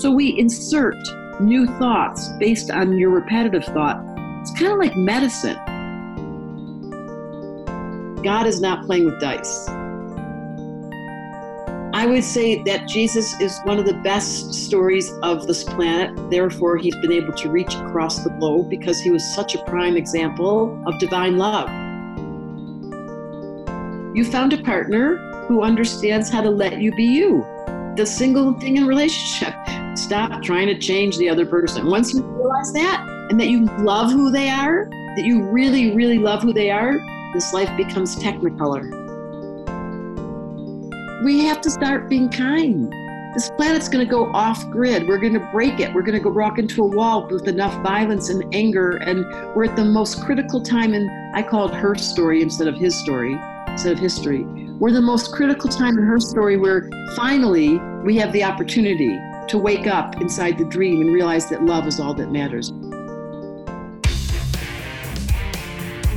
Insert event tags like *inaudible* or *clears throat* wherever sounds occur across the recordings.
So we insert new thoughts based on your repetitive thought. It's kind of like medicine. God is not playing with dice. I would say that Jesus is one of the best stories of this planet. Therefore, he's been able to reach across the globe because he was such a prime example of divine love. You found a partner who understands how to let you be you. The single thing in relationship. Stop trying to change the other person. Once you realize that and that you love who they are, that you really, really love who they are, this life becomes technicolor we have to start being kind. This planet's going to go off grid. We're going to break it. We're going to go walk into a wall with enough violence and anger. And we're at the most critical time in, I call it her story instead of his story, instead of history. We're the most critical time in her story where finally we have the opportunity to wake up inside the dream and realize that love is all that matters.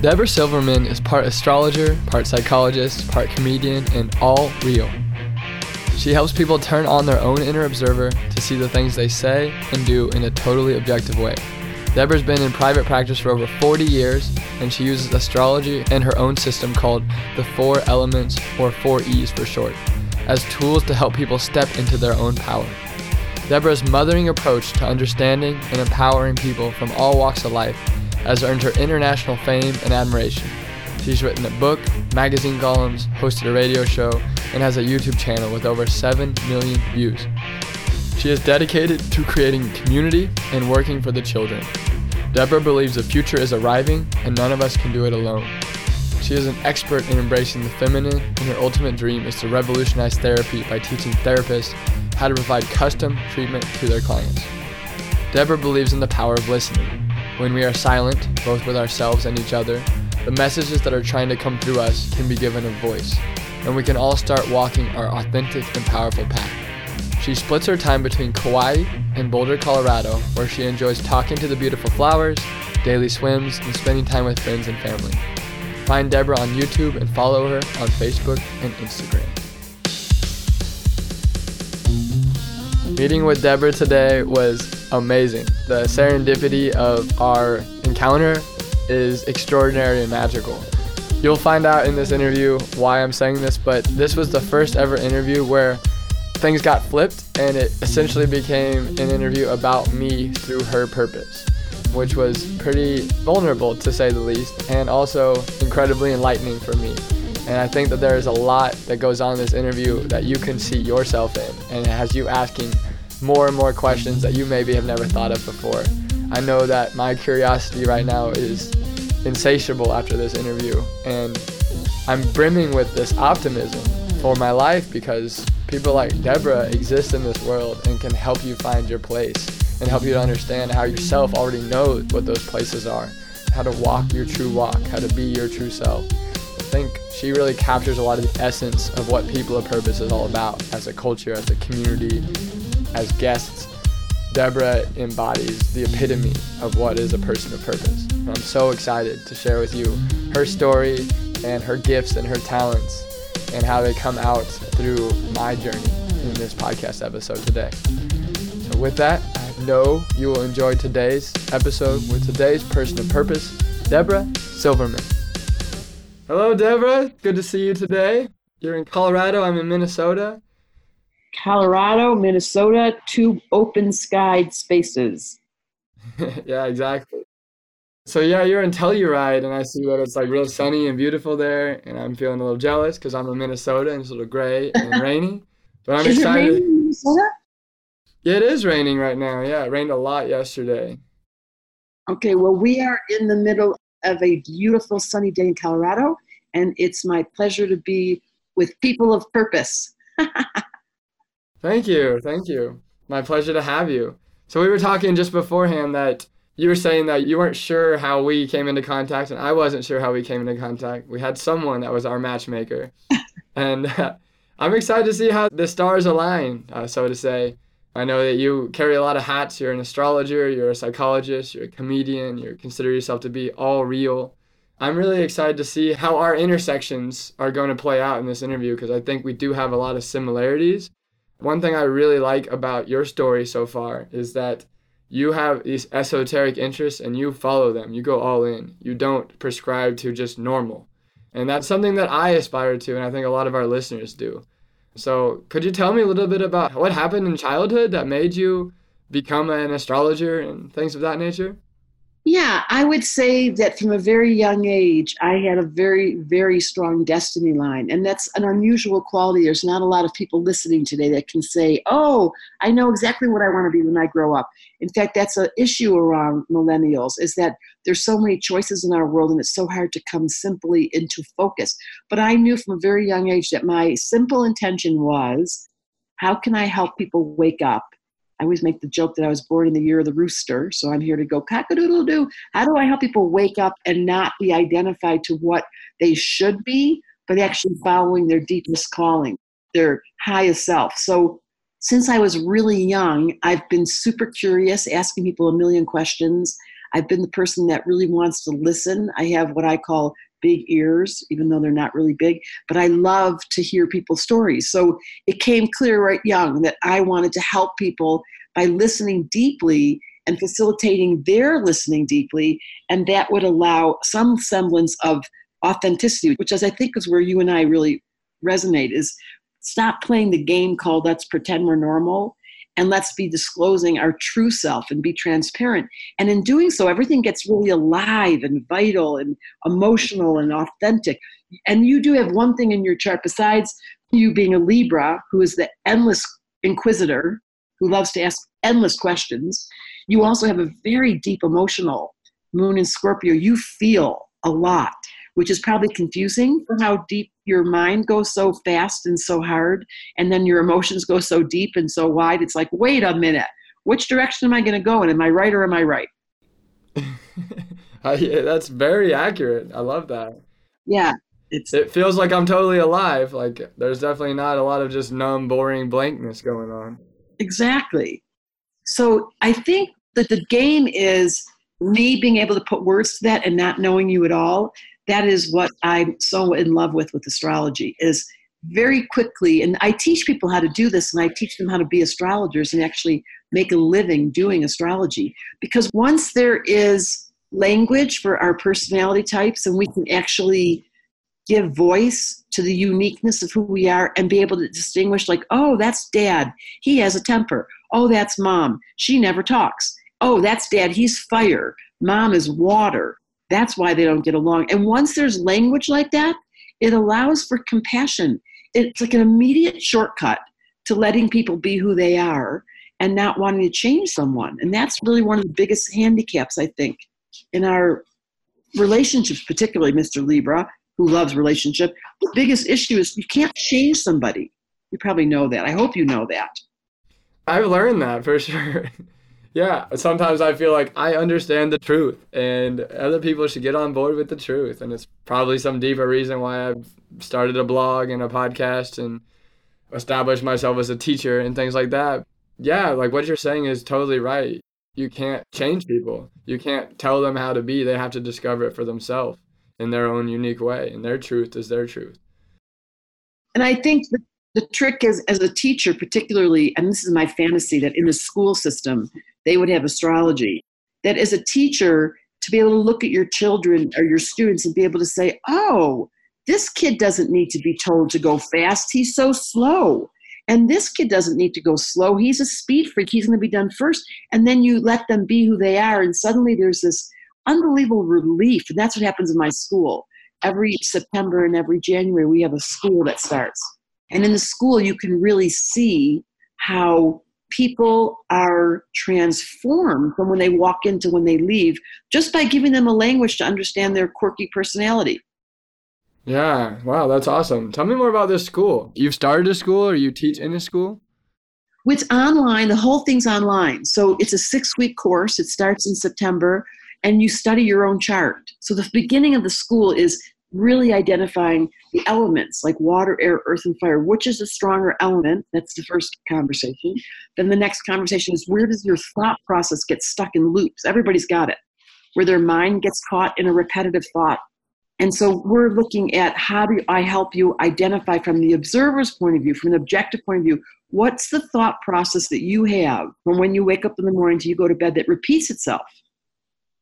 Debra Silverman is part astrologer, part psychologist, part comedian, and all real. She helps people turn on their own inner observer to see the things they say and do in a totally objective way. Debra's been in private practice for over 40 years, and she uses astrology and her own system called the Four Elements, or 4E's for short, as tools to help people step into their own power. Debra's mothering approach to understanding and empowering people from all walks of life has earned her international fame and admiration. She's written a book, magazine columns, hosted a radio show, and has a YouTube channel with over 7 million views. She is dedicated to creating community and working for the children. Debra believes the future is arriving and none of us can do it alone. She is an expert in embracing the feminine, and her ultimate dream is to revolutionize therapy by teaching therapists how to provide custom treatment to their clients. Debra believes in the power of listening when we are silent, both with ourselves and each other, the messages that are trying to come through us can be given a voice, and we can all start walking our authentic and powerful path. She splits her time between Kauai and Boulder, Colorado, where she enjoys talking to the beautiful flowers, daily swims, and spending time with friends and family. Find Debra on YouTube and follow her on Facebook and Instagram. Meeting with Debra today was amazing. The serendipity of our encounter is extraordinary and magical. You'll find out in this interview why I'm saying this, but this was the first ever interview where things got flipped and it essentially became an interview about me through her purpose, which was pretty vulnerable to say the least, and also incredibly enlightening for me. And I think that there is a lot that goes on in this interview that you can see yourself in, and it has you asking more and more questions that you maybe have never thought of before. I know that my curiosity right now is insatiable after this interview, and I'm brimming with this optimism for my life because people like Debra exist in this world and can help you find your place and help you to understand how yourself already knows what those places are, how to walk your true walk, how to be your true self. I think she really captures a lot of the essence of what People of Purpose is all about as a culture, as a community, as guests. Debra embodies the epitome of what is a person of purpose. And I'm so excited to share with you her story and her gifts and her talents and how they come out through my journey in this podcast episode today. So, with that, know you will enjoy today's episode with today's person of purpose, Debra Silverman. Hello, Debra. Good to see you today. You're in Colorado. I'm in Minnesota. Colorado, Minnesota, two open skied spaces. *laughs* yeah, exactly. So yeah, you're in Telluride, and I see that it's like real sunny and beautiful there, and I'm feeling a little jealous because I'm in Minnesota and it's a little gray and rainy. But I'm is excited. It raining in Minnesota? It is raining right now. Yeah, it rained a lot yesterday. Okay, well, we are in the middle of a beautiful sunny day in Colorado, and it's my pleasure to be with people of purpose. *laughs* Thank you. Thank you. My pleasure to have you. So we were talking just beforehand that you were saying that you weren't sure how we came into contact, and I wasn't sure how we came into contact. We had someone that was our matchmaker. *laughs* and uh, *laughs* I'm excited to see how the stars align, uh, so to say. I know that you carry a lot of hats. You're an astrologer, you're a psychologist, you're a comedian, you consider yourself to be all real. I'm really excited to see how our intersections are going to play out in this interview because I think we do have a lot of similarities. One thing I really like about your story so far is that you have these esoteric interests and you follow them. You go all in. You don't prescribe to just normal. And that's something that I aspire to, and I think a lot of our listeners do. So, could you tell me a little bit about what happened in childhood that made you become an astrologer and things of that nature? Yeah, I would say that from a very young age, I had a very, very strong destiny line. And that's an unusual quality. There's not a lot of people listening today that can say, oh, I know exactly what I want to be when I grow up. In fact, that's an issue around millennials is that there's so many choices in our world and it's so hard to come simply into focus. But I knew from a very young age that my simple intention was, how can I help people wake up I always make the joke that I was born in the year of the rooster, so I'm here to go cock-a-doodle doo. How do I help people wake up and not be identified to what they should be, but actually following their deepest calling, their highest self? So since I was really young, I've been super curious, asking people a million questions. I've been the person that really wants to listen. I have what I call big ears, even though they're not really big, but I love to hear people's stories. So it came clear right young that I wanted to help people by listening deeply and facilitating their listening deeply, and that would allow some semblance of authenticity, which is, I think, is where you and I really resonate. Is stop playing the game called "Let's pretend we're normal." And let's be disclosing our true self and be transparent. And in doing so, everything gets really alive and vital and emotional and authentic. And you do have one thing in your chart besides you being a Libra, who is the endless inquisitor, who loves to ask endless questions. You also have a very deep emotional moon in Scorpio. You feel a lot which is probably confusing for how deep your mind goes so fast and so hard, and then your emotions go so deep and so wide. It's like, wait a minute, which direction am I going to go? And am I right or am I right? *laughs* uh, yeah, that's very accurate. I love that. Yeah. It's, it feels like I'm totally alive. Like there's definitely not a lot of just numb, boring blankness going on. Exactly. So I think that the game is me being able to put words to that and not knowing you at all that is what I'm so in love with with astrology is very quickly and I teach people how to do this and I teach them how to be astrologers and actually make a living doing astrology. Because once there is language for our personality types and we can actually give voice to the uniqueness of who we are and be able to distinguish like oh that's dad. He has a temper. Oh that's mom. She never talks. Oh that's dad. He's fire. Mom is water that's why they don't get along. And once there's language like that, it allows for compassion. It's like an immediate shortcut to letting people be who they are and not wanting to change someone. And that's really one of the biggest handicaps, I think, in our relationships, particularly Mr. Libra, who loves relationship. The biggest issue is you can't change somebody. You probably know that. I hope you know that. I've learned that for sure. *laughs* yeah, sometimes I feel like I understand the truth and other people should get on board with the truth. And it's probably some deeper reason why I've started a blog and a podcast and established myself as a teacher and things like that. Yeah, like what you're saying is totally right. You can't change people. You can't tell them how to be. They have to discover it for themselves in their own unique way. And their truth is their truth. And I think the, the trick is, as a teacher, particularly, and this is my fantasy, that in the school system, they would have astrology. That as a teacher, to be able to look at your children or your students and be able to say, oh, this kid doesn't need to be told to go fast. He's so slow. And this kid doesn't need to go slow. He's a speed freak. He's going to be done first. And then you let them be who they are. And suddenly there's this unbelievable relief. And that's what happens in my school. Every September and every January, we have a school that starts. And in the school, you can really see how people are transformed from when they walk into when they leave just by giving them a language to understand their quirky personality. Yeah, wow, that's awesome. Tell me more about this school. You've started a school or you teach in a school? It's online. The whole thing's online. So it's a six week course. It starts in September, and you study your own chart. So the beginning of the school is really identifying the elements like water, air, earth, and fire. Which is the stronger element? That's the first conversation. Then the next conversation is where does your thought process get stuck in loops? Everybody's got it, where their mind gets caught in a repetitive thought. And so we're looking at how do I help you identify from the observer's point of view, from an objective point of view, what's the thought process that you have from when you wake up in the morning to you go to bed that repeats itself?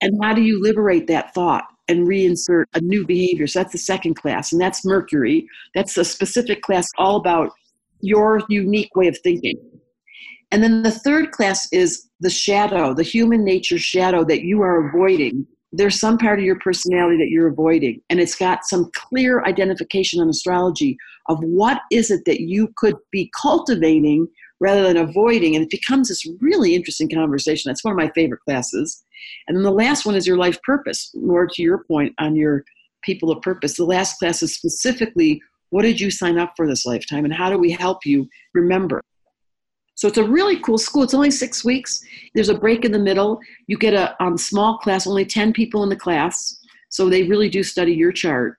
And how do you liberate that thought and reinsert a new behavior? So that's the second class, and that's Mercury. That's a specific class all about your unique way of thinking. And then the third class is the shadow, the human nature shadow that you are avoiding. There's some part of your personality that you're avoiding, and it's got some clear identification on astrology of what is it that you could be cultivating rather than avoiding. And it becomes this really interesting conversation. That's one of my favorite classes. And then the last one is your life purpose. More to your point on your people of purpose. The last class is specifically what did you sign up for this lifetime and how do we help you remember? So it's a really cool school. It's only six weeks. There's a break in the middle. You get a um, small class, only 10 people in the class. So they really do study your chart.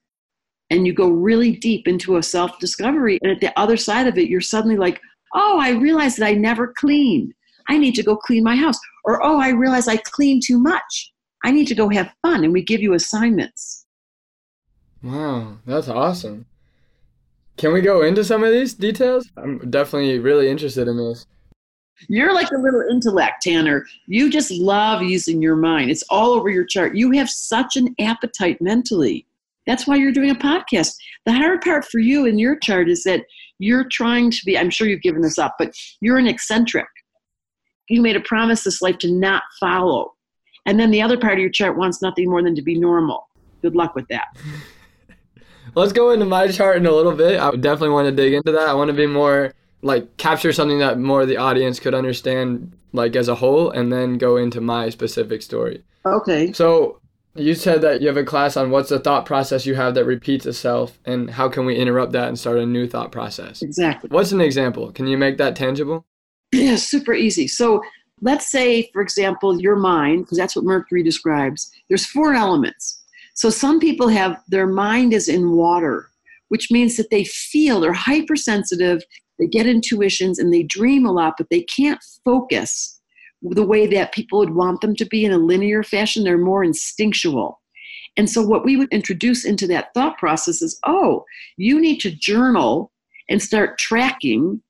And you go really deep into a self discovery. And at the other side of it, you're suddenly like, oh, I realized that I never cleaned. I need to go clean my house. Or, oh, I realize I clean too much. I need to go have fun. And we give you assignments. Wow, that's awesome. Can we go into some of these details? I'm definitely really interested in this. You're like a little intellect, Tanner. You just love using your mind. It's all over your chart. You have such an appetite mentally. That's why you're doing a podcast. The hard part for you in your chart is that you're trying to be, I'm sure you've given this up, but you're an eccentric you made a promise this life to not follow. And then the other part of your chart wants nothing more than to be normal. Good luck with that. *laughs* Let's go into my chart in a little bit. I definitely want to dig into that. I want to be more like capture something that more of the audience could understand like as a whole and then go into my specific story. Okay. So you said that you have a class on what's the thought process you have that repeats itself and how can we interrupt that and start a new thought process. Exactly. What's an example? Can you make that tangible? Yeah, *clears throat* super easy. So let's say, for example, your mind, because that's what Mercury describes, there's four elements. So some people have their mind is in water, which means that they feel they're hypersensitive, they get intuitions, and they dream a lot, but they can't focus the way that people would want them to be in a linear fashion. They're more instinctual. And so, what we would introduce into that thought process is oh, you need to journal and start tracking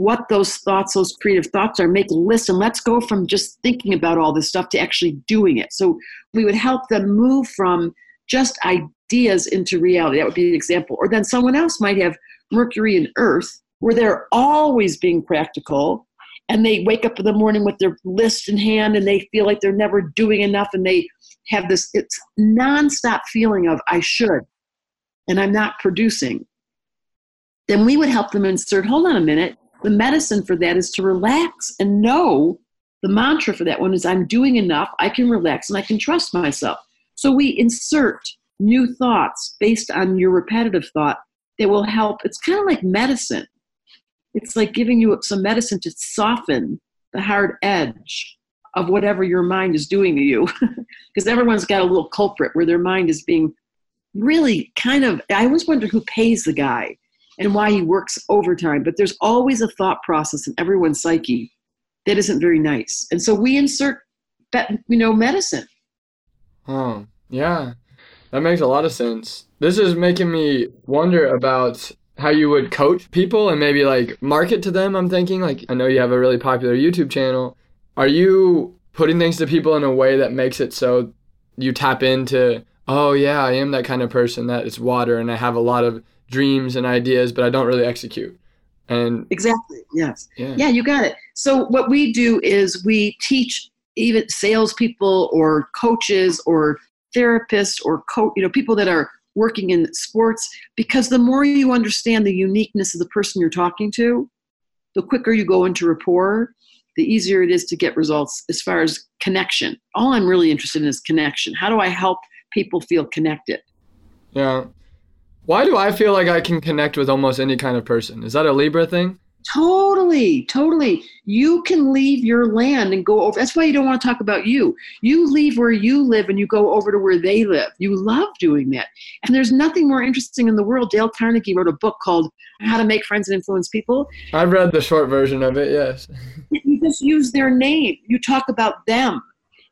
what those thoughts, those creative thoughts are, make a list, and let's go from just thinking about all this stuff to actually doing it. So we would help them move from just ideas into reality. That would be an example. Or then someone else might have Mercury and Earth, where they're always being practical and they wake up in the morning with their list in hand and they feel like they're never doing enough and they have this it's nonstop feeling of I should and I'm not producing. Then we would help them insert, hold on a minute, the medicine for that is to relax and know the mantra for that one is I'm doing enough, I can relax, and I can trust myself. So we insert new thoughts based on your repetitive thought that will help. It's kind of like medicine. It's like giving you some medicine to soften the hard edge of whatever your mind is doing to you. *laughs* Because everyone's got a little culprit where their mind is being really kind of. I always wonder who pays the guy and why he works overtime. But there's always a thought process in everyone's psyche that isn't very nice. And so we insert that, you know, medicine. Oh, yeah. That makes a lot of sense. This is making me wonder about how you would coach people and maybe like market to them. I'm thinking, like, I know you have a really popular YouTube channel. Are you putting things to people in a way that makes it so you tap into, oh, yeah, I am that kind of person that is water and I have a lot of dreams and ideas, but I don't really execute. And exactly, yes, yeah. yeah, you got it. So what we do is we teach even salespeople or coaches or therapists or co- you know people that are working in sports because the more you understand the uniqueness of the person you're talking to, the quicker you go into rapport, the easier it is to get results as far as connection. All I'm really interested in is connection. How do I help people feel connected? Yeah. Why do I feel like I can connect with almost any kind of person? Is that a Libra thing? Totally, totally. You can leave your land and go over. That's why you don't want to talk about you. You leave where you live and you go over to where they live. You love doing that. And there's nothing more interesting in the world. Dale Carnegie wrote a book called How to Make Friends and Influence People. I've read the short version of it, yes. *laughs* You just use their name, you talk about them.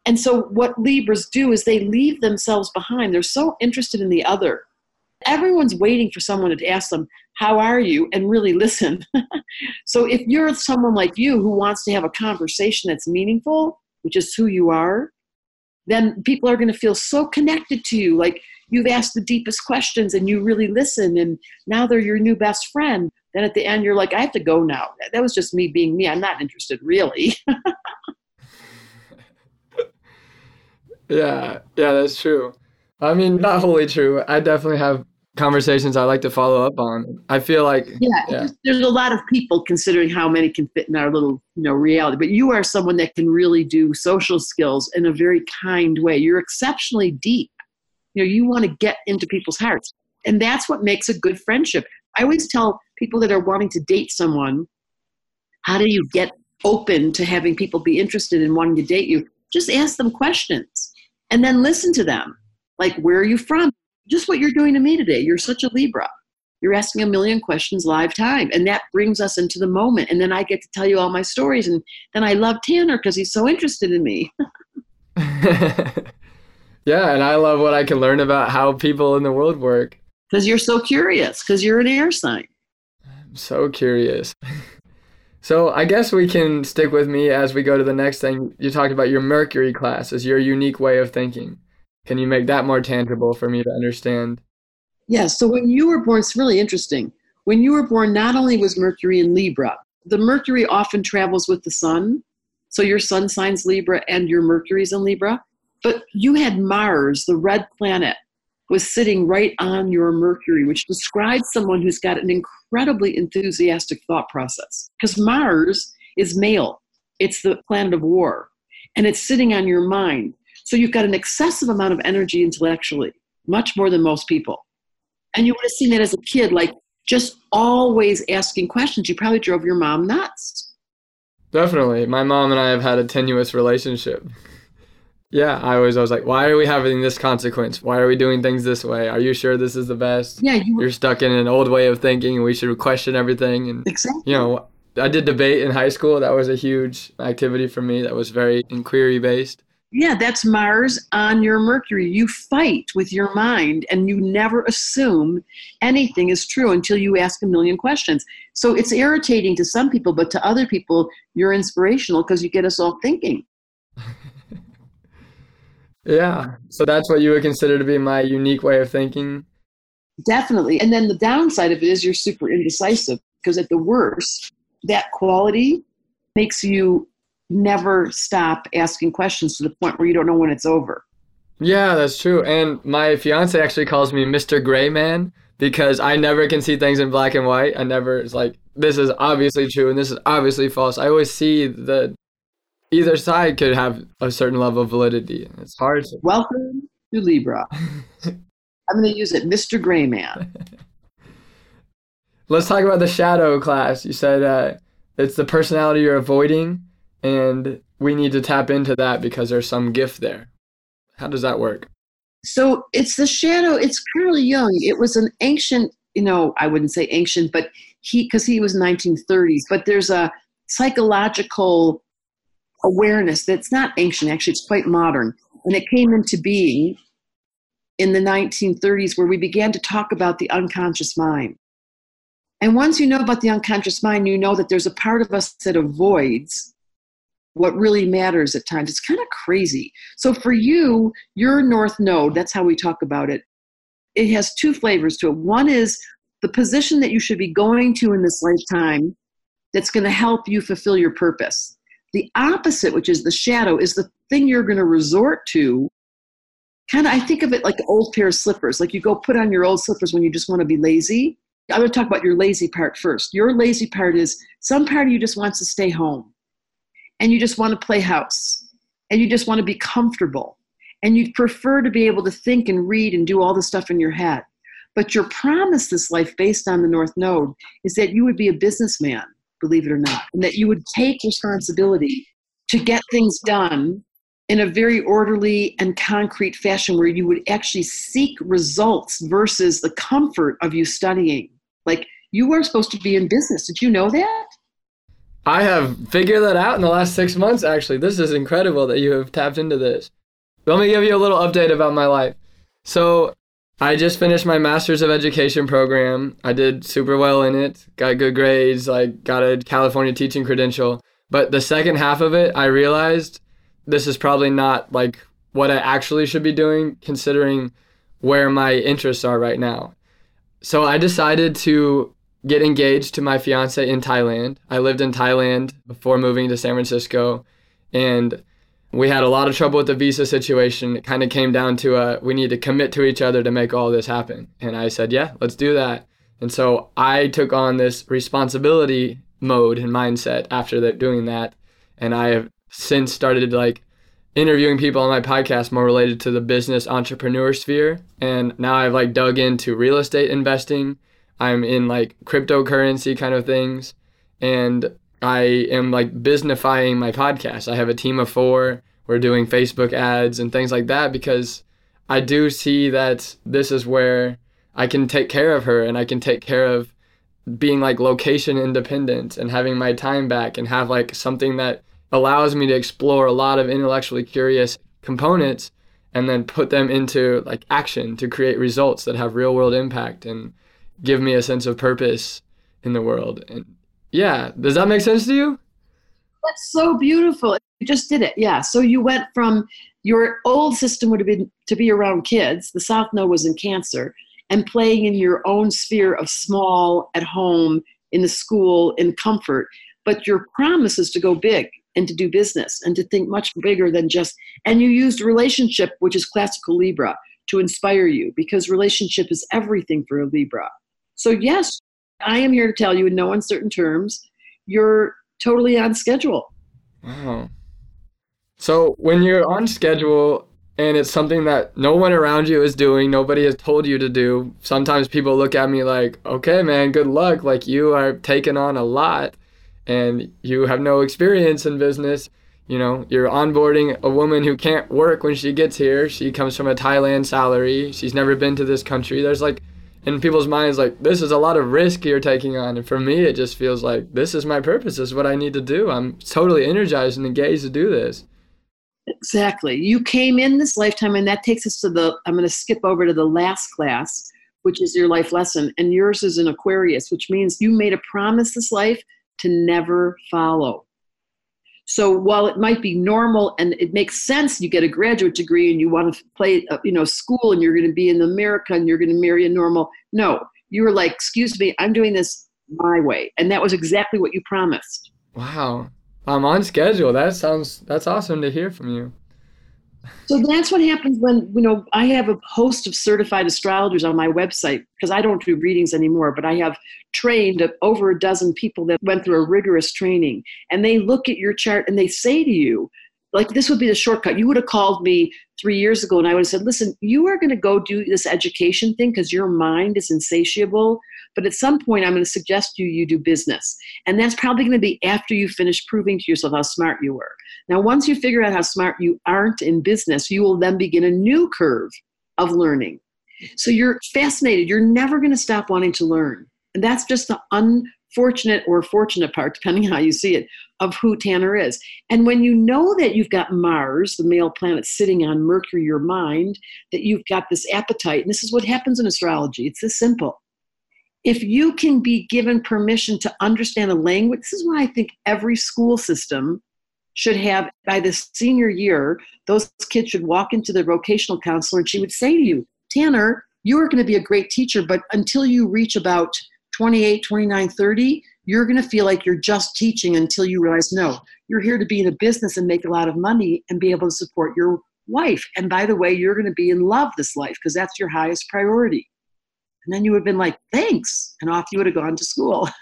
And so, what Libras do is they leave themselves behind. They're so interested in the other. Everyone's waiting for someone to ask them, how are you? and really listen. *laughs* So if you're someone like you who wants to have a conversation that's meaningful which is who you are then people are going to feel so connected to you. Like you've asked the deepest questions and you really listen and now they're your new best friend. Then at the end you're like i have to go now. That was just me being me. I'm not interested really. *laughs* Yeah yeah that's true. I mean not wholly true. I definitely have conversations I like to follow up on. I feel like yeah, yeah, there's a lot of people considering how many can fit in our little you know reality. But you are someone that can really do social skills in a very kind way. You're exceptionally deep. You know, you want to get into people's hearts, and that's what makes a good friendship. I always tell people that are wanting to date someone, how do you get open to having people be interested in wanting to date you? Just ask them questions, and then listen to them. Like, where are you from? Just what you're doing to me today. You're such a Libra. You're asking a million questions live time. And that brings us into the moment. And then I get to tell you all my stories. And then I love Tanner because he's so interested in me. *laughs* *laughs* yeah. And I love what I can learn about how people in the world work. Because you're so curious, because you're an air sign. I'm so curious. *laughs* so I guess we can stick with me as we go to the next thing. You talked about your Mercury class as your unique way of thinking. Can you make that more tangible for me to understand? Yeah, so when you were born, it's really interesting. When you were born, not only was Mercury in Libra, the Mercury often travels with the sun. So your sun signs Libra and your Mercury's in Libra. But you had Mars, the red planet, was sitting right on your Mercury, which describes someone who's got an incredibly enthusiastic thought process. Because Mars is male, it's the planet of war, and it's sitting on your mind. So you've got an excessive amount of energy intellectually, much more than most people. And you would have seen that as a kid, like just always asking questions. You probably drove your mom nuts. Definitely. My mom and I have had a tenuous relationship. yeah, I was always like, why are we having this consequence? Why are we doing things this way? Are you sure this is the best? Yeah, you are stuck in an old way of thinking and we should question everything. And, exactly. you know, I did debate in high school. That was a huge activity for me that was very inquiry based. Yeah, that's Mars on your Mercury. You fight with your mind and you never assume anything is true until you ask a million questions. So it's irritating to some people, but to other people, you're inspirational because you get us all thinking. *laughs* yeah. So that's what you would consider to be my unique way of thinking? Definitely. And then the downside of it is you're super indecisive because at the worst, that quality makes you never stop asking questions to the point where you don't know when it's over. Yeah, that's true. And my fiance actually calls me Mr. Gray Man because I never can see things in black and white. I never, it's like, this is obviously true and this is obviously false. I always see that either side could have a certain level of validity. It's hard. To... Welcome to Libra. *laughs* I'm going to use it, Mr. Gray Man. *laughs* Let's talk about the shadow class. You said uh, it's the personality you're avoiding and we need to tap into that because there's some gift there. How does that work? So it's the shadow. It's Carl Jung. It was an ancient, you know, I wouldn't say ancient, but he because he was 1930s. But there's a psychological awareness that's not ancient. Actually, it's quite modern, and it came into being in the 1930s, where we began to talk about the unconscious mind. And once you know about the unconscious mind, you know that there's a part of us that avoids what really matters at times. It's kind of crazy. So for you, your North Node, that's how we talk about it, it has two flavors to it. One is the position that you should be going to in this lifetime that's going to help you fulfill your purpose. The opposite, which is the shadow, is the thing you're going to resort to. Kind of, I think of it like an old pair of slippers. Like you go put on your old slippers when you just want to be lazy. I'm going to talk about your lazy part first. Your lazy part is some part of you just wants to stay home and you just want to play house and you just want to be comfortable and you prefer to be able to think and read and do all the stuff in your head. But your promise this life, based on the North Node, is that you would be a businessman believe it or not, and that you would take responsibility to get things done in a very orderly and concrete fashion where you would actually seek results versus the comfort of you studying. Like you weren't supposed to be in business. Did you know that? I have figured that out in the last six months, actually. This is incredible that you have tapped into this. Let me give you a little update about my life. So, I just finished my Master's of Education program. I did super well in it, got good grades, like got a California teaching credential. But the second half of it, I realized this is probably not like what I actually should be doing considering where my interests are right now. So I decided to get engaged to my fiance in Thailand. I lived in Thailand before moving to San Francisco and we had a lot of trouble with the visa situation. It kind of came down to a, we need to commit to each other to make all this happen. And I said, yeah, let's do that. And so I took on this responsibility mode and mindset after that, doing that. And I have since started like interviewing people on my podcast more related to the business entrepreneur sphere. And now I've like dug into real estate investing. I'm in like cryptocurrency kind of things. And I am like businessifying my podcast. I have a team of four. We're doing Facebook ads and things like that because I do see that this is where I can take care of her and I can take care of being like location independent and having my time back and have like something that allows me to explore a lot of intellectually curious components and then put them into like action to create results that have real world impact and give me a sense of purpose in the world. And yeah does that make sense to you? That's so beautiful. You just did it. Yeah. So you went from your old system would have been to be around kids the south node was in cancer and playing in your own sphere of small at home in the school in comfort. But your promise is to go big and to do business and to think much bigger than just and you used relationship which is classical libra to inspire you because relationship is everything for a libra so yes i am here to tell you in no uncertain terms you're totally on schedule wow so when you're on schedule and it's something that no one around you is doing nobody has told you to do sometimes people look at me like okay man good luck like you are taking on a lot and you have no experience in business, you know, you're onboarding a woman who can't work when she gets here. She comes from a Thailand salary. She's never been to this country. There's like, in people's minds, like, this is a lot of risk you're taking on. And for me, it just feels like this is my purpose. This is what I need to do. I'm totally energized and engaged to do this. Exactly. You came in this lifetime, and that takes us to the, I'm going to skip over to the last class, which is your life lesson. And yours is an Aquarius, which means you made a promise this life to never follow. So while it might be normal and it makes sense, you get a graduate degree and you want to play, uh, you know, school and you're going to be in America and you're going to marry a normal. No, you were like, excuse me, I'm doing this my way, and that was exactly what you promised. Wow, I'm on schedule. That sounds that's awesome to hear from you. So that's what happens when, you know, I have a host of certified astrologers on my website because I don't do readings anymore, but I have trained over a dozen people that went through a rigorous training. And they look at your chart and they say to you, like, this would be the shortcut. You would have called me three years ago and I would have said, listen, you are going to go do this education thing because your mind is insatiable. But at some point, I'm going to suggest you you do business. And that's probably going to be after you finish proving to yourself how smart you were. Now, once you figure out how smart you aren't in business, you will then begin a new curve of learning. So you're fascinated. You're never going to stop wanting to learn. And that's just the unfortunate or fortunate part, depending how you see it, of who Tanner is. And when you know that you've got Mars, the male planet, sitting on Mercury, your mind, that you've got this appetite, and this is what happens in astrology, it's this simple. If you can be given permission to understand a language, this is why I think every school system should have by the senior year those kids should walk into the vocational counselor and she would say to you tanner you are going to be a great teacher but until you reach about 28 29 30 you're going to feel like you're just teaching until you realize no you're here to be in a business and make a lot of money and be able to support your wife. And by the way you're going to be in love this life because that's your highest priority. And then you would have been like thanks and off you would have gone to school. *laughs*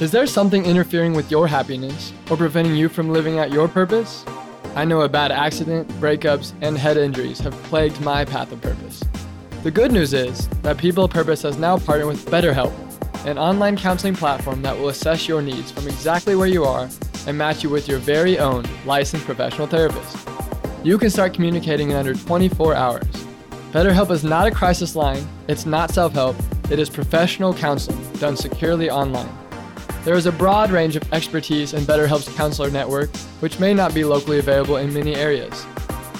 Is there something interfering with your happiness or preventing you from living out your purpose? I know a bad accident, breakups, and head injuries have plagued my path of purpose. The good news is that People of Purpose has now partnered with BetterHelp, an online counseling platform that will assess your needs from exactly where you are and match you with your very own licensed professional therapist. You can start communicating in under 24 hours. BetterHelp is not a crisis line, it's not self help, it is professional counseling done securely online. There is a broad range of expertise in BetterHelp's counselor network, which may not be locally available in many areas.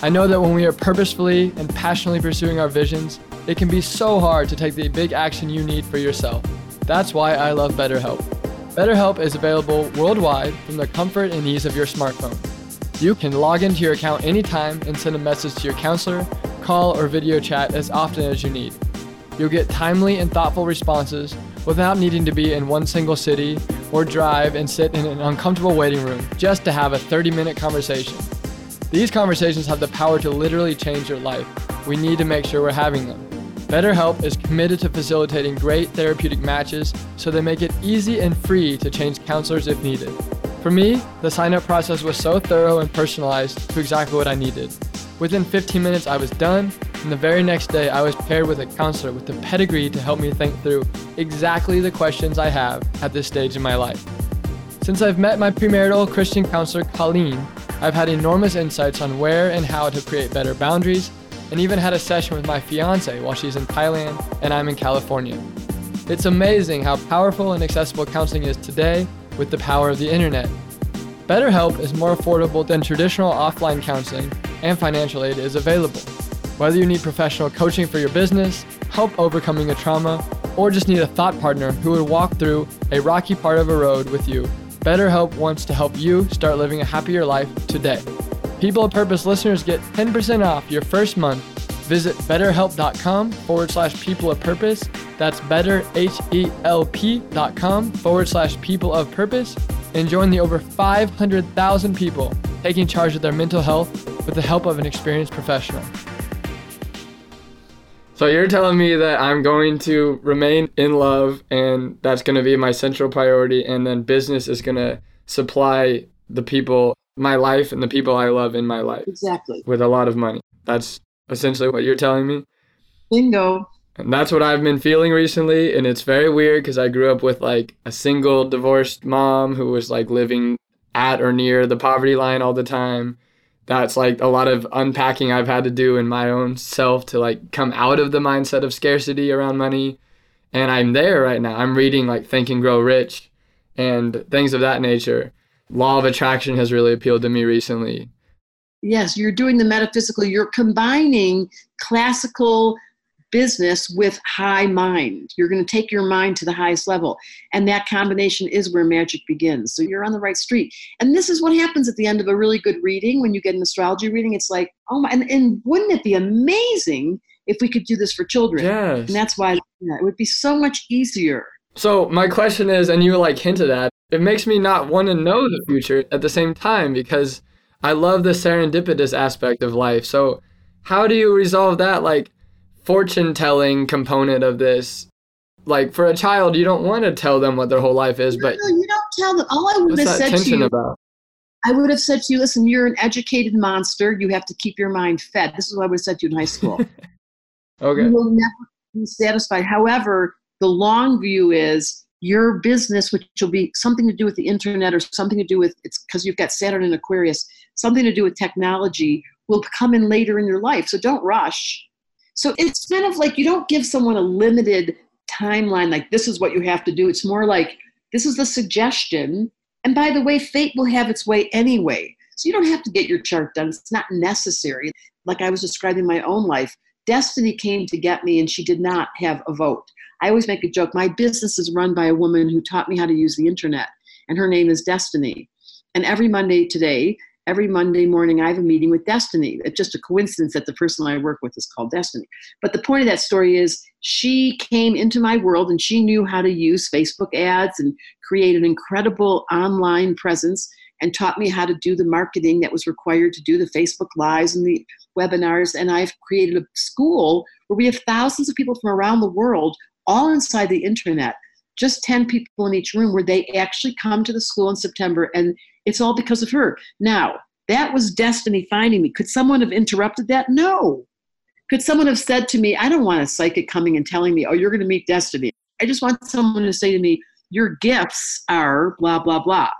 I know that when we are purposefully and passionately pursuing our visions, it can be so hard to take the big action you need for yourself. That's why I love BetterHelp. BetterHelp is available worldwide from the comfort and ease of your smartphone. You can log into your account anytime and send a message to your counselor, call, or video chat as often as you need. You'll get timely and thoughtful responses without needing to be in one single city or drive and sit in an uncomfortable waiting room just to have a 30 minute conversation. These conversations have the power to literally change your life. We need to make sure we're having them. BetterHelp is committed to facilitating great therapeutic matches so they make it easy and free to change counselors if needed. For me, the sign up process was so thorough and personalized to exactly what I needed. Within 15 minutes, I was done, and the very next day, I was paired with a counselor with the pedigree to help me think through exactly the questions I have at this stage in my life. Since I've met my premarital Christian counselor, Colleen, I've had enormous insights on where and how to create better boundaries and even had a session with my fiance while she's in Thailand and I'm in California. It's amazing how powerful and accessible counseling is today with the power of the internet. BetterHelp is more affordable than traditional offline counseling, and financial aid is available. Whether you need professional coaching for your business, help overcoming a trauma, or just need a thought partner who would walk through a rocky part of a road with you, BetterHelp wants to help you start living a happier life today. People of Purpose listeners get 10% off your first month. Visit betterhelp.com forward slash people of purpose. That's better betterhelp.com forward slash people of purpose and join the over 500,000 people taking charge of their mental health with the help of an experienced professional. So you're telling me that I'm going to remain in love and that's going to be my central priority and then business is going to supply the people my life and the people I love in my life. Exactly. With a lot of money. That's essentially what you're telling me. Bingo. And that's what I've been feeling recently. And it's very weird because I grew up with like a single divorced mom who was like living at or near the poverty line all the time. That's like a lot of unpacking I've had to do in my own self to like come out of the mindset of scarcity around money. And I'm there right now. I'm reading like Think and Grow Rich and things of that nature law of attraction has really appealed to me recently. Yes, you're doing the metaphysical. You're combining classical business with high mind. You're going to take your mind to the highest level. And that combination is where magic begins. So you're on the right street. And this is what happens at the end of a really good reading when you get an astrology reading. It's like, oh my, and, and wouldn't it be amazing if we could do this for children? Yes. And that's why yeah, it would be so much easier. So my question is, and you like hinted at, it makes me not want to know the future at the same time because I love the serendipitous aspect of life. So, how do you resolve that like fortune telling component of this? Like for a child, you don't want to tell them what their whole life is, but no, you don't tell them. All I would have said to you, about? I would have said to you, "Listen, you're an educated monster. You have to keep your mind fed." This is what I would have said to you in high school. *laughs* okay. You will never be satisfied. However, the long view is your business, which will be something to do with the internet or something to do with it's because you've got Saturn and Aquarius, something to do with technology will come in later in your life. So don't rush. So it's kind of like you don't give someone a limited timeline, like this is what you have to do. It's more like this is the suggestion. And by the way, fate will have its way anyway. So you don't have to get your chart done. It's not necessary. Like I was describing my own life, destiny came to get me and she did not have a vote. I always make a joke. My business is run by a woman who taught me how to use the internet, and her name is Destiny. And every Monday today, every Monday morning, I have a meeting with Destiny. It's just a coincidence that the person I work with is called Destiny. But the point of that story is she came into my world and she knew how to use Facebook ads and create an incredible online presence and taught me how to do the marketing that was required to do the Facebook Lives and the webinars. And I've created a school where we have thousands of people from around the world all inside the internet, just 10 people in each room where they actually come to the school in September and it's all because of her. Now, That was destiny finding me. Could someone have interrupted that? No. Could someone have said to me, I don't want a psychic coming and telling me, oh, you're going to meet destiny. I just want someone to say to me, your gifts are blah, blah, blah.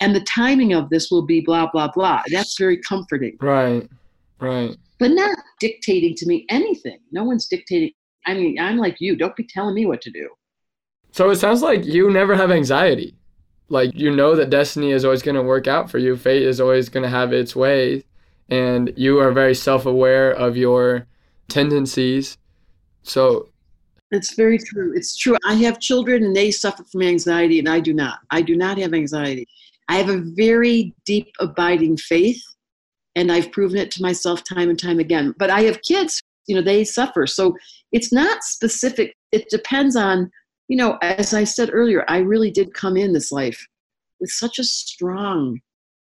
And the timing of this will be blah, blah, blah. That's very comforting. Right, right. But not dictating to me anything. No one's dictating. I mean, I'm like you. Don't be telling me what to do. So it sounds like you never have anxiety. Like you know that destiny is always going to work out for you. Fate is always going to have its way. And you are very self aware of your tendencies. So it's very true. It's true. I have children and they suffer from anxiety, and I do not. I do not have anxiety. I have a very deep, abiding faith, and I've proven it to myself time and time again. But I have kids, you know, they suffer. So it's not specific. It depends on, you know, as I said earlier, I really did come in this life with such a strong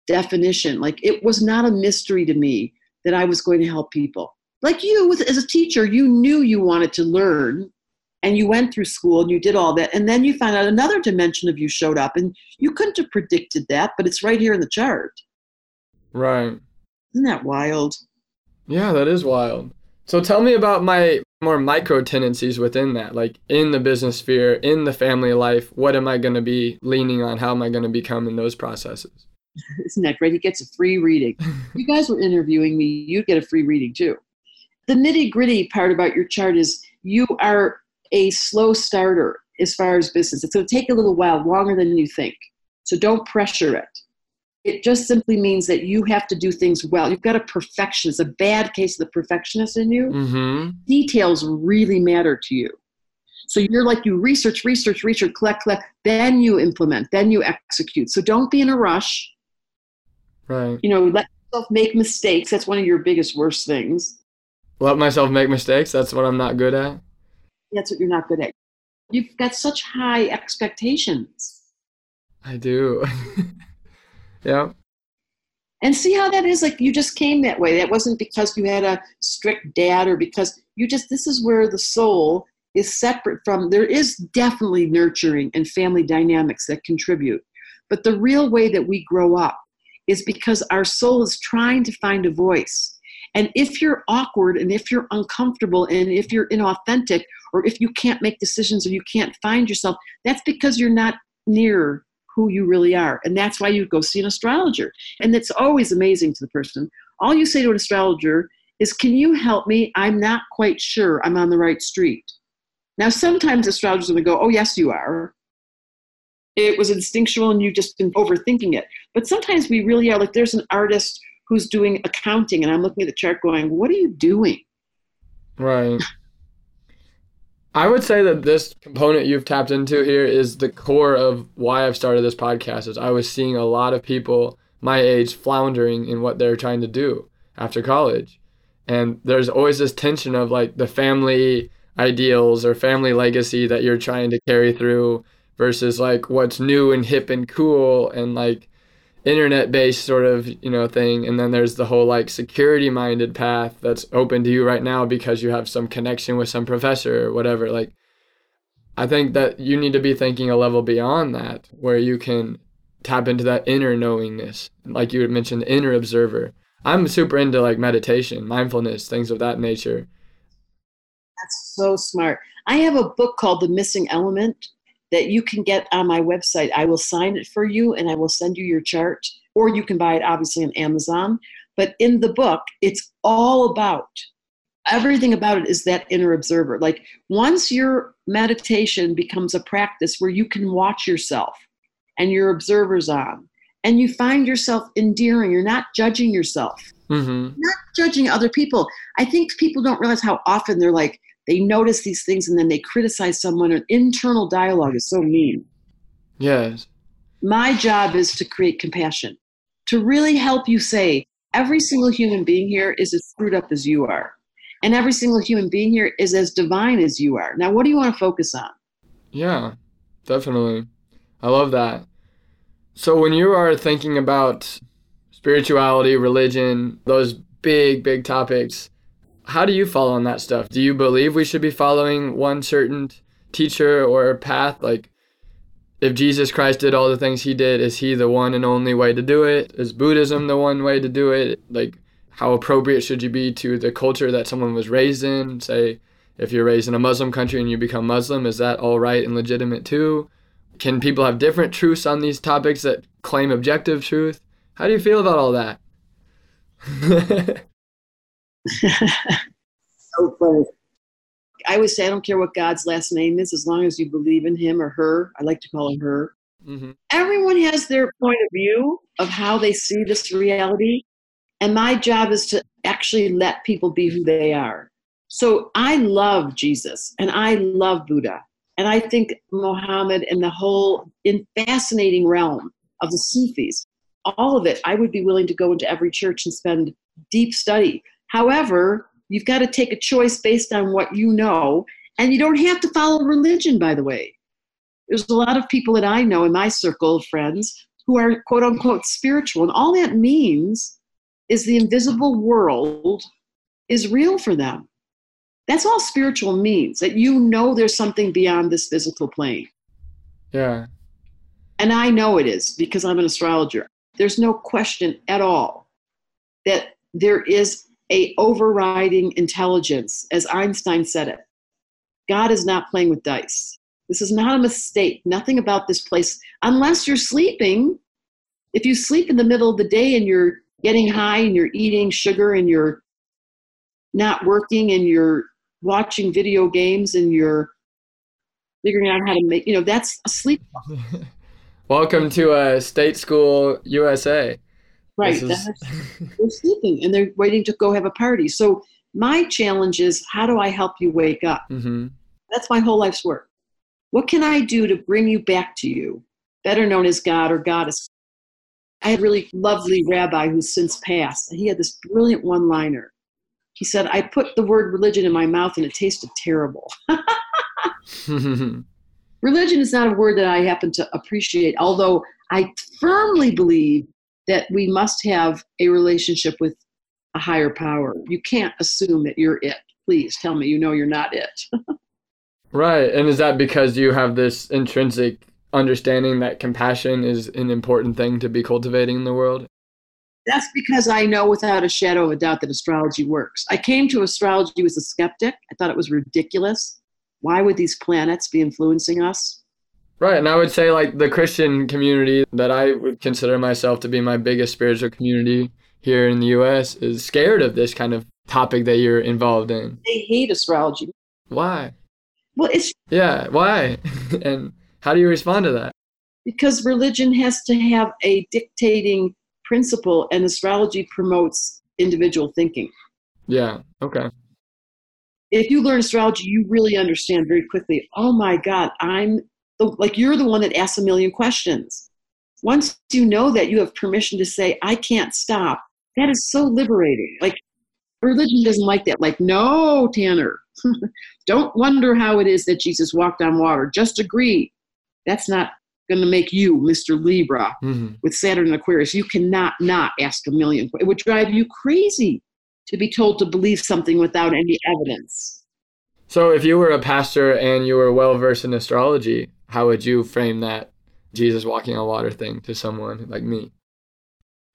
definition. Like it was not a mystery to me that I was going to help people. Like you, as a teacher, you knew you wanted to learn and you went through school and you did all that. And then you found out another dimension of you showed up and you couldn't have predicted that but it's right here in the chart. Right. Isn't that wild? Yeah that is wild so tell me about my more micro tendencies within that like in the business sphere in the family life what am i going to be leaning on how am i going to become in those processes *laughs* isn't that great he gets a free reading *laughs* you guys were interviewing me you'd get a free reading too the nitty gritty part about your chart is you are a slow starter as far as business. It's going to take a little while, longer than you think. So don't pressure it. It just simply means that you have to do things well. You've got a perfectionist, a bad case of the perfectionist in you. Mm-hmm. Details really matter to you. So you're like you research, research, research, collect, collect, then you implement, then you execute. So don't be in a rush. Right. You know, let yourself make mistakes. That's one of your biggest worst things. Let myself make mistakes. That's what I'm not good at that's what you're not good at. You've got such high expectations. I do. *laughs* yeah. And see how that is like you just came that way. That wasn't because you had a strict dad or because you just, this is where the soul is separate from, there is definitely nurturing and family dynamics that contribute. But the real way that we grow up is because our soul is trying to find a voice. And if you're awkward and if you're uncomfortable and if you're inauthentic or if you can't make decisions or you can't find yourself, that's because you're not near who you really are. And that's why you go see an astrologer. And it's always amazing to the person. All you say to an astrologer is, Can you help me? I'm not quite sure I'm on the right street. Now, sometimes astrologers to go, Oh, yes, you are. It was instinctual and you've just been overthinking it. But sometimes we really are like, there's an artist who's doing accounting and I'm looking at the chart going, What are you doing? Right. I would say that this component you've tapped into here is the core of why I've started this podcast is I was seeing a lot of people my age floundering in what they're trying to do after college. And there's always this tension of like the family ideals or family legacy that you're trying to carry through versus like what's new and hip and cool and like internet based sort of you know thing and then there's the whole like security minded path that's open to you right now because you have some connection with some professor or whatever. Like i think that you need to be thinking a level beyond that where you can tap into that inner knowingness. Like you had mentioned inner observer. I'm super into like meditation mindfulness things of that nature. That's so smart. I have a book called the missing element that you can get on my website. I will sign it for you and I will send you your chart, or you can buy it obviously on Amazon. But in the book, it's all about everything about it is that inner observer. Like once your meditation becomes a practice where you can watch yourself and your observer's on, and you find yourself endearing, you're not judging yourself. Mm-hmm. Not judging other people. I think people don't realize how often they're like, they notice these things and then they criticize someone. An internal dialogue is so mean. Yes. My job is to create compassion, to really help you say, every single human being here is as screwed up as you are. And every single human being here is as divine as you are. Now, what do you want to focus on? Yeah, definitely. I love that. So, when you are thinking about spirituality, religion, those big, big topics, how do you fall on that stuff? Do you believe we should be following one certain teacher or path? Like, if Jesus Christ did all the things he did, is he the one and only way to do it? Is Buddhism the one way to do it? Like, how appropriate should you be to the culture that someone was raised in? Say, if you're raised in a Muslim country and you become Muslim, is that all right and legitimate too? Can people have different truths on these topics that claim objective truth? How do you feel about all that? *laughs* *laughs* so funny. I always say I don't care what God's last name is, as long as you believe in Him or her. I like to call him her. Mm-hmm. Everyone has their point of view of how they see this reality, and my job is to actually let people be who they are. So I love Jesus and I love Buddha, and I think Mohammed and the whole in fascinating realm of the Sufis, all of it. I would be willing to go into every church and spend deep study. However, You've got to take a choice based on what you know. And you don't have to follow religion, by the way. There's a lot of people that I know in my circle of friends who are quote unquote spiritual. And all that means is the invisible world is real for them. That's all spiritual means, that you know there's something beyond this physical plane. Yeah. And I know it is because I'm an astrologer. There's no question at all that there is a overriding intelligence, as Einstein said it. God is not playing with dice. This is not a mistake. Nothing about this place, unless you're sleeping. If you sleep in the middle of the day and you're getting high and you're eating sugar and you're not working and you're watching video games and you're figuring out how to make, you know, that's a sleep. *laughs* Welcome to a state school USA. Right. Is... they're sleeping and they're waiting to go have a party. So my challenge is how do I help you wake up? Mm-hmm. That's my whole life's work. What can I do to bring you back to you, better known as God or Goddess? I had a really lovely rabbi who's since passed. He had this brilliant one liner. He said, I put the word religion in my mouth and it tasted terrible. *laughs* *laughs* religion is not a word that I happen to appreciate, although I firmly believe that we must have a relationship with a higher power. You can't assume that you're it. Please tell me you know you're not it. *laughs* right. And is that because you have this intrinsic understanding that compassion is an important thing to be cultivating in the world? That's because I know without a shadow of a doubt that astrology works. I came to astrology as a skeptic. I thought it was ridiculous. Why would these planets be influencing us? Right. And I would say, like, the Christian community that I would consider myself to be my biggest spiritual community here in the US is scared of this kind of topic that you're involved in. They hate astrology. Why? Well, it's. Yeah, why? *laughs* and how do you respond to that? Because religion has to have a dictating principle, and astrology promotes individual thinking. Yeah, okay. If you learn astrology, you really understand very quickly oh my God, I'm like you're the one that asks a million questions. Once you know that, you have permission to say, I can't stop. That is so liberating. Like religion doesn't like that. Like, no, Tanner, *laughs* don't wonder how it is that Jesus walked on water. Just agree. That's not going to make you Mr. Libra mm-hmm. with Saturn and Aquarius. You cannot not ask a million. It would drive you crazy to be told to believe something without any evidence. So, if you were a pastor and you were well versed in astrology, how would you frame that Jesus walking on water thing to someone like me?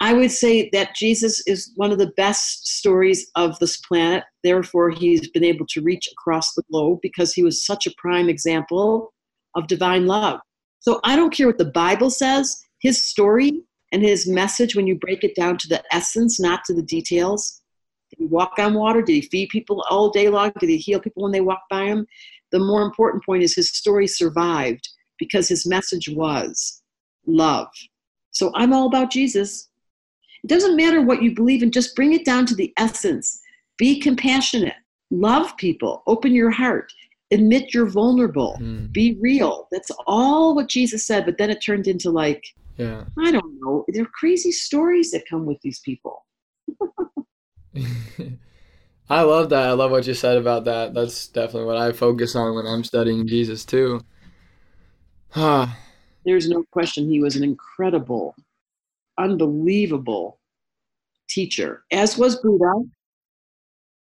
I would say that Jesus is one of the best stories of this planet. Therefore, he's been able to reach across the globe because he was such a prime example of divine love. So I don't care what the Bible says, his story and his message, when you break it down to the essence, not to the details. Did he walk on water? Did he feed people all day long? Did he heal people when they walked by him? The more important point is his story survived because his message was love. So I'm all about Jesus. It doesn't matter what you believe in, just bring it down to the essence. Be compassionate, love people, open your heart, admit you're vulnerable, mm. be real. That's all what Jesus said, but then it turned into like, yeah. I don't know, there are crazy stories that come with these people. *laughs* I love that. I love what you said about that. That's definitely what I focus on when I'm studying Jesus too. *sighs* There's no question he was an incredible, unbelievable teacher, as was Buddha.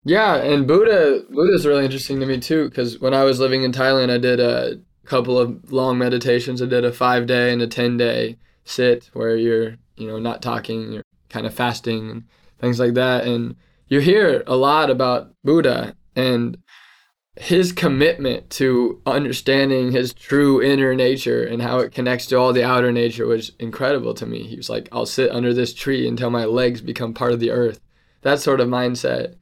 Yeah, and Buddha Buddha is really interesting to me too because when I was living in Thailand, I did a couple of long meditations. I did a five day and a 10 day sit where you're, you know, not talking, you're kind of fasting and things like that. And you hear a lot about Buddha and his commitment to understanding his true inner nature and how it connects to all the outer nature was incredible to me. He was like, I'll sit under this tree until my legs become part of the earth. That sort of mindset.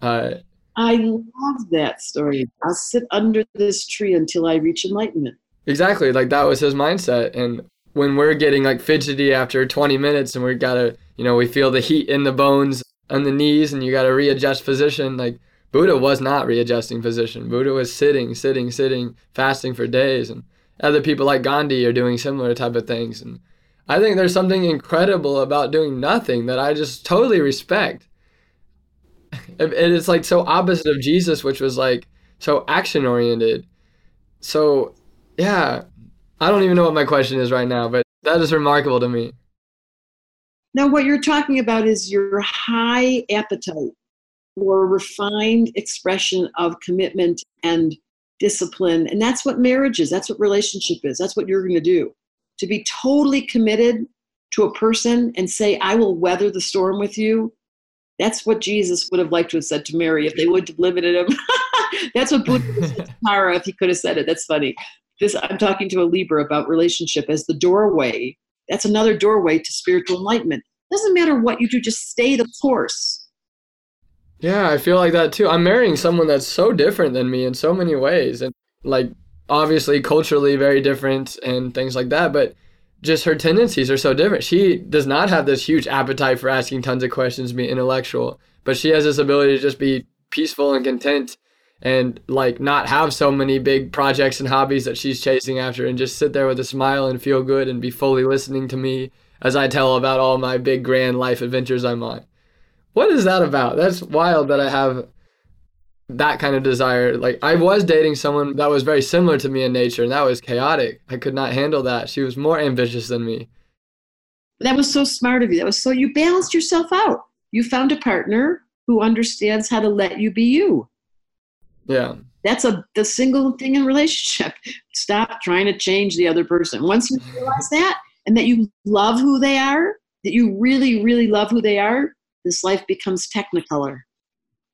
Uh, I love that story. I'll sit under this tree until I reach enlightenment. Exactly. Like that was his mindset. And when we're getting like fidgety after 20 minutes and we gotta, you know, we feel the heat in the bones on the knees and you gotta readjust position, like Buddha was not readjusting position. Buddha was sitting, sitting, sitting, fasting for days. And other people like Gandhi are doing similar type of things. And I think there's something incredible about doing nothing that I just totally respect it's like so opposite of Jesus, which was like so action oriented. So, yeah, I don't even know what my question is right now, but that is remarkable to me. Now, what you're talking about is your high appetite for refined expression of commitment and discipline. And that's what marriage is. That's what relationship is. That's what you're going to do. To be totally committed to a person and say, I will weather the storm with you that's what Jesus would have liked to have said to Mary if they would have limited him. *laughs* That's what Buddha said to *laughs* Tara if he could have said it. That's funny. This I'm talking to a Libra about relationship as the doorway. That's another doorway to spiritual enlightenment. Doesn't matter what you do, just stay the course. Yeah, I feel like that too. I'm marrying someone that's so different than me in so many ways, and like obviously culturally very different and things like that. But just her tendencies are so different. She does not have this huge appetite for asking tons of questions, be intellectual, but she has this ability to just be peaceful and content and like not have so many big projects and hobbies that she's chasing after and just sit there with a smile and feel good and be fully listening to me as I tell about all my big grand life adventures I'm on. What is that about? That's wild that I have that kind of desire. Like I was dating someone that was very similar to me in nature, and that was chaotic. I could not handle that. She was more ambitious than me. That was so smart of you. That was so you balanced yourself out. You found a partner who understands how to let you be you. Yeah. That's a the single thing in relationship. Stop trying to change the other person. Once you realize that and that you love who they are, that you really, really love who they are, this life becomes technicolor.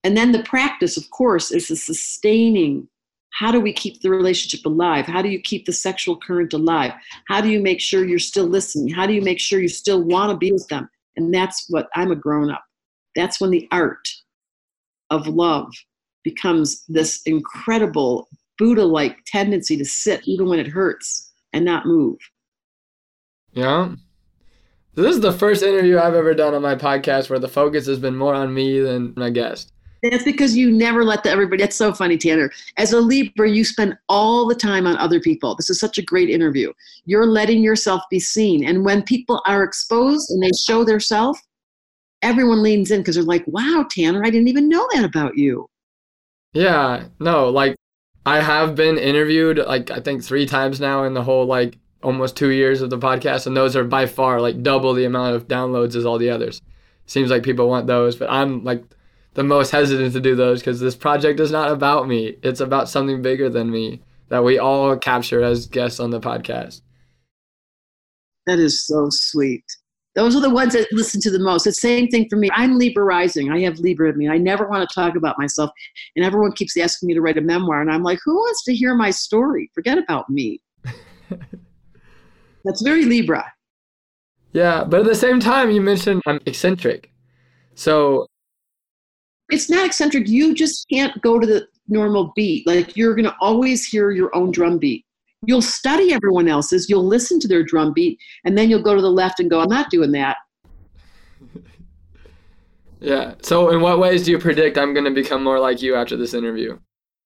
And then the practice, of course, is the sustaining. How do we keep the relationship alive? How do you keep the sexual current alive? How do you make sure you're still listening? How do you make sure you still want to be with them? And that's what I'm a grown up. That's when the art of love becomes this incredible Buddha like tendency to sit even when it hurts and not move. Yeah. this is the first interview I've ever done on my podcast where the focus has been more on me than my guest. That's because you never let the everybody. That's so funny, Tanner. As a Libra, you spend all the time on other people. This is such a great interview. You're letting yourself be seen, and when people are exposed and they show their self, everyone leans in because they're like, "Wow, Tanner, I didn't even know that about you." Yeah, no, like I have been interviewed like I think three times now in the whole like almost two years of the podcast, and those are by far like double the amount of downloads as all the others. Seems like people want those, but I'm like the most hesitant to do those because this project is not about me. It's about something bigger than me that we all capture as guests on the podcast. That is so sweet. Those are the ones that listen to the most. The same thing for me. I'm Libra rising. I have Libra in me. I never want to talk about myself. And everyone keeps asking me to write a memoir. And I'm like, who wants to hear my story? Forget about me. *laughs* That's very Libra. Yeah, but at the same time, you mentioned I'm eccentric. So it's not eccentric. You just can't go to the normal beat. Like you're going to always hear your own drum beat. You'll study everyone else's, you'll listen to their drum beat, and then you'll go to the left and go, I'm not doing that. *laughs* yeah. So, in what ways do you predict I'm going to become more like you after this interview?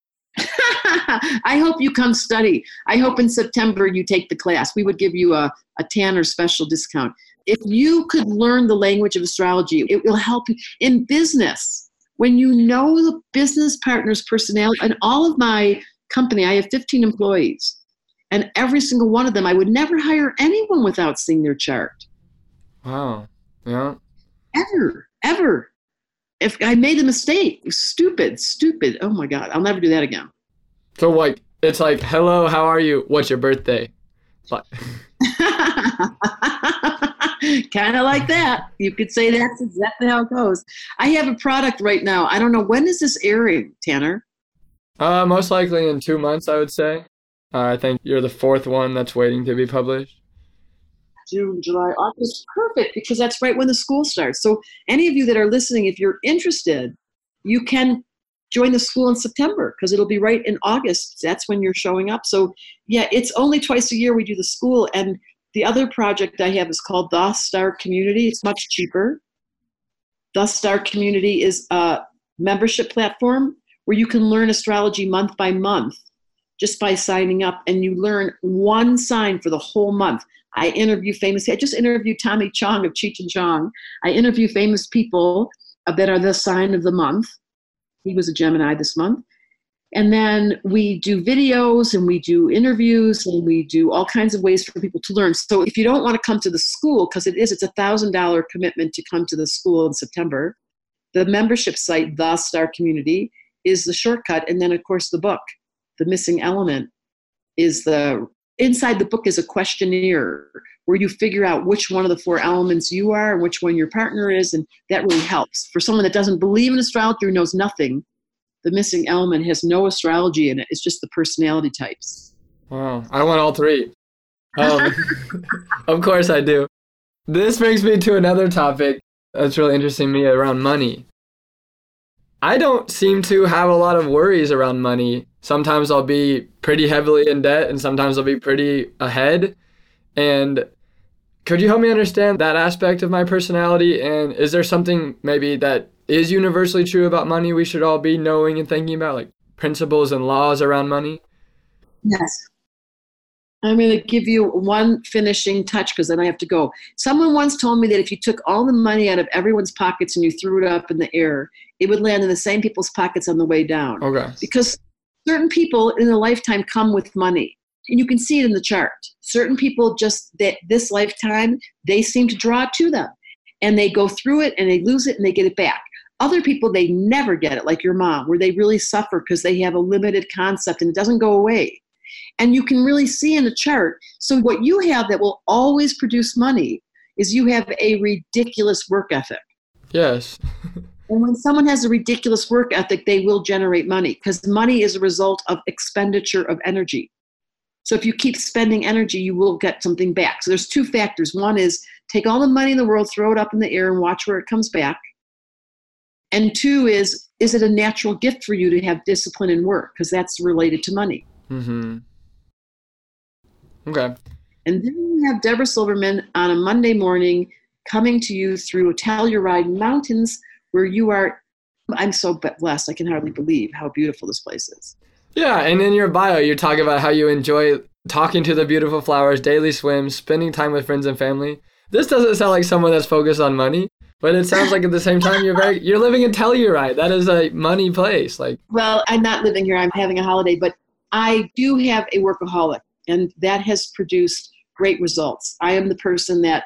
*laughs* I hope you come study. I hope in September you take the class. We would give you a, a Tanner special discount. If you could learn the language of astrology, it will help you in business when you know the business partner's personality and all of my company i have 15 employees and every single one of them i would never hire anyone without seeing their chart wow yeah ever ever if i made a mistake stupid stupid oh my god i'll never do that again so like It's like, hello, how are you? What's your birthday? Like, *laughs* kind of like that. You could say that's exactly how it goes. I have a product right now. I don't know when is this airing, Tanner? uh, most likely in two months, I would say. Uh, I think you're the fourth one that's waiting to be published. June, July, August. Perfect, because that's right when the school starts. So, any of you that are listening, if you're interested, you can join the school in September because it'll be right in August. That's when you're showing up. So, yeah, it's only twice a year we do the school. And the other project I have is called The Star Community. It's much cheaper. The Star Community is a membership platform where you can learn astrology month by month just by signing up, and you learn one sign for the whole month. I interview famous. I just interviewed Tommy Chong of Cheech and Chong. I interview famous people that are the sign of the month. He was a Gemini this month. And then we do videos and we do interviews and we do all kinds of ways for people to learn. So if you don't want to come to the school, because it is, it's a thousand dollar commitment to come to the school in September. The membership site, The Star Community, is the shortcut. And then of course the book, The Missing Element, is the inside the book is a questionnaire where you figure out which one of the four elements you are and which one your partner is and that really helps for someone that doesn't believe in astrology or knows nothing the missing element has no astrology in it it's just the personality types Wow, I want all three. Um, *laughs* *laughs* of course I do. This brings me to another topic that's really interesting me around money. I don't seem to have a lot of worries around money. Sometimes I'll be pretty heavily in debt and sometimes I'll be pretty ahead. And could you help me understand that aspect of my personality? And is there something maybe that is universally true about money we should all be knowing and thinking about, like principles and laws around money? yes i'm going to give you one finishing touch because then i have to go someone once told me that if you took all the money out of everyone's pockets and you threw it up in the air it would land in the same people's pockets on the way down. Okay. because certain people in a lifetime come with money and you can see it in the chart. Certain people just that this lifetime they seem to draw to them and they go through it and they lose it and they get it back. Other people they never get it like your mom where they really suffer because they have a limited concept and it doesn't go away. And you can really see in the chart so what you have that will always produce money is you have a ridiculous work ethic. Yes. *laughs* and when someone has a ridiculous work ethic, they will generate money because money is a result of expenditure of energy. So if you keep spending energy, you will get something back. So there's two factors. One is take all the money in the world, throw it up in the air, and watch where it comes back. And two is is it a natural gift for you to have discipline and work because that's related to money. Mm-hmm. Okay. And then you have Debra Silverman on a Monday morning coming to you through Telluride Mountains, where you are. I'm so blessed. I can hardly believe how beautiful this place is. Yeah, and in your bio, you talk about how you enjoy talking to the beautiful flowers, daily swims, spending time with friends and family. This doesn't sound like someone that's focused on money, but it sounds like at the same time you're very you're living in Telluride. That is a money place. Like, Well, I'm not living here. I'm having a holiday, but I do have a workaholic, and that has produced great results. I am the person that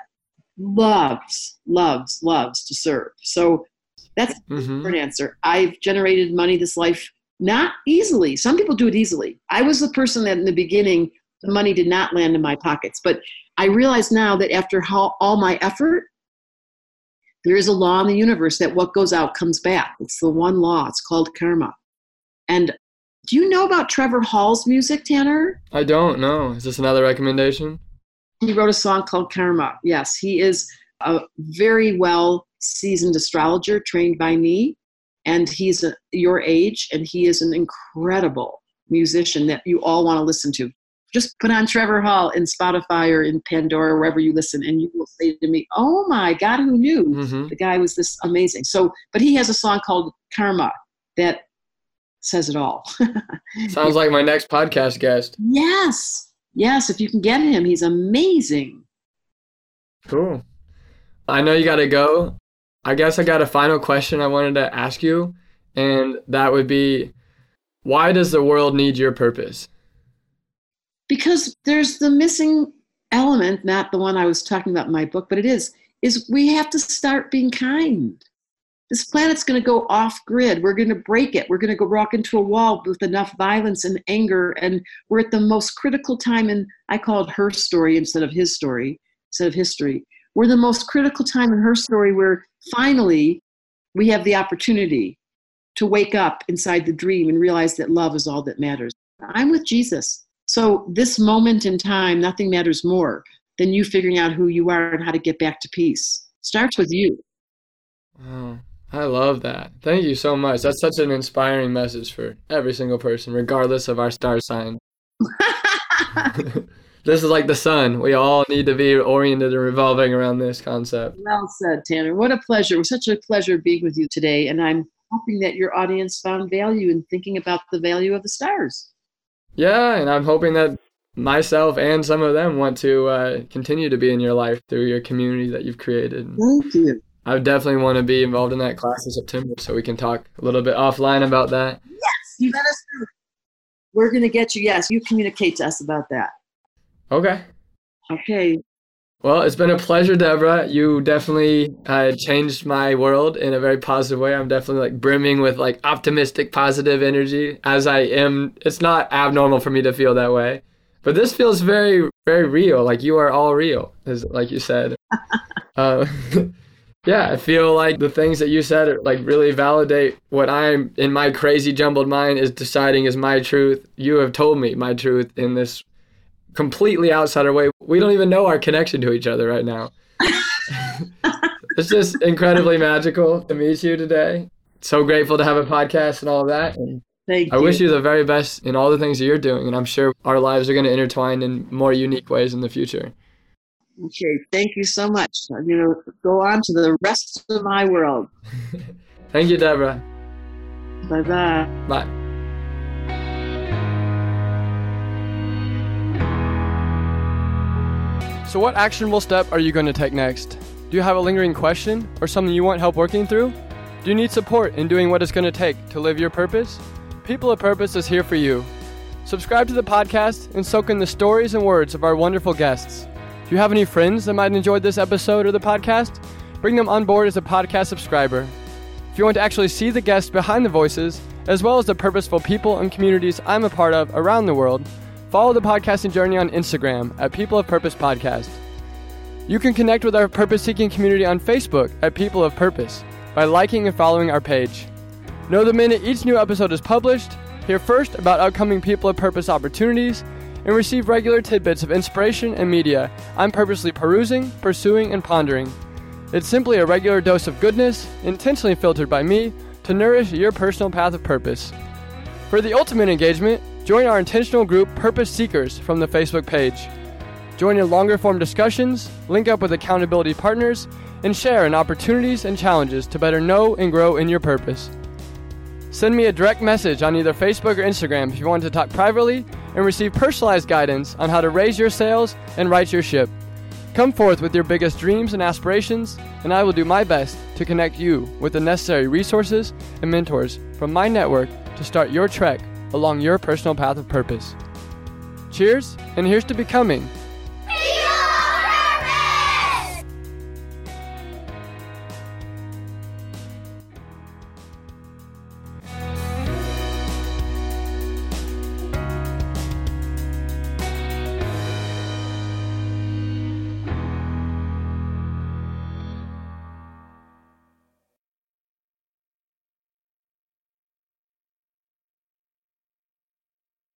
loves, loves, loves to serve. So that's the mhm. short answer. I've generated money this life not easily. Some people do it easily. I was the person that in the beginning, the money did not land in my pockets. But I realize now that after how, all my effort, there is a law in the universe that what goes out comes back. It's the one law. It's called karma. And do you know about Trevor Hall's music, Tanner? I don't know. Is this another recommendation? He wrote a song called Karma. Yes, he is a very well seasoned astrologer trained by me. And he's a, your age, and he is an incredible musician that you all want to listen to. Just put on Trevor Hall in Spotify or in Pandora, wherever you listen, and you will say to me, Oh my God, who knew? Mm-hmm. The guy was this amazing. So, but he has a song called Karma that says it all. *laughs* Sounds like my next podcast guest. yes, yes, if you can get him, he's amazing. Cool. I know you got to go. I guess I got a final question I wanted to ask you, and that would be why does the world need your purpose? because there's the missing element not the one i was talking about in my book but it is is we have to start being kind this planet's going to go off grid. We're going to break it. We're going to go rock into a wall with enough violence and anger. And we're at the most critical time in, I call it her story instead of his story, instead of history. We're the most critical time in her story where finally we have the opportunity to wake up inside the dream and realize that love is all that matters. I'm with Jesus. So, this moment in time, nothing matters more than you figuring out who you are and how to get back to peace. Starts with you. Wow. I love that. Thank you so much. That's such an inspiring message for every single person, regardless of our star sign. *laughs* *laughs* this is like the sun. We all need to be oriented and revolving around this concept. Well said, Tanner. What a pleasure. It was such a pleasure being with you today. And I'm hoping that your audience found value in thinking about the value of the stars. Yeah, and I'm hoping that myself and some of them want to uh, continue to be in your life through your community that you've created. Thank you. I definitely want to be involved in that class in September so we can talk a little bit offline about that. Yes, you let us know. We're going to get you. Yes, you communicate to us about that. Okay. Okay. Well, it's been a pleasure, Debra. You definitely uh, changed my world in a very positive way. I'm definitely like brimming with like optimistic, positive energy as I am. It's not abnormal for me to feel that way, but this feels very, very real. Like you are all real, as like you said. *laughs* uh, *laughs* yeah, I feel like the things that you said like really validate what I'm in my crazy jumbled mind is deciding is my truth. You have told me my truth in this completely outside our way. We don't even know our connection to each other right now. *laughs* it's just incredibly magical to meet you today. So grateful to have a podcast and all that. And Thank I you. wish you the very best in all the things that you're doing. And I'm sure our lives are going to intertwine in more unique ways in the future. Okay, thank you so much. I'm going to go on to the rest of my world. *laughs* Thank you, Debra. Bye bye bye. So, what actionable step are you going to take next? Do you have a lingering question or something you want help working through? Do you need support in doing what it's going to take to live your purpose? People of Purpose is here for you. Subscribe to the podcast and soak in the stories and words of our wonderful guests. Do you have any friends that might enjoy this episode or the podcast? Bring them on board as a podcast subscriber. If you want to actually see the guests behind the voices, as well as the purposeful people and communities I'm a part of around the world, follow the podcasting journey on Instagram at People of Purpose Podcast. You can connect with our purpose seeking community on Facebook at People of Purpose by liking and following our page. Know the minute each new episode is published, hear first about upcoming People of Purpose opportunities, and receive regular tidbits of inspiration and media I'm purposely perusing, pursuing, and pondering. It's simply a regular dose of goodness, intentionally filtered by me, to nourish your personal path of purpose. For the ultimate engagement, join our intentional group Purpose Seekers from the Facebook page. Join in longer form discussions, link up with accountability partners, and share in opportunities and challenges to better know and grow in your purpose. Send me a direct message on either Facebook or Instagram if you want to talk privately and receive personalized guidance on how to raise your sails and right your ship. Come forth with your biggest dreams and aspirations, and I will do my best to connect you with the necessary resources and mentors from my network to start your trek along your personal path of purpose. Cheers, and here's to becoming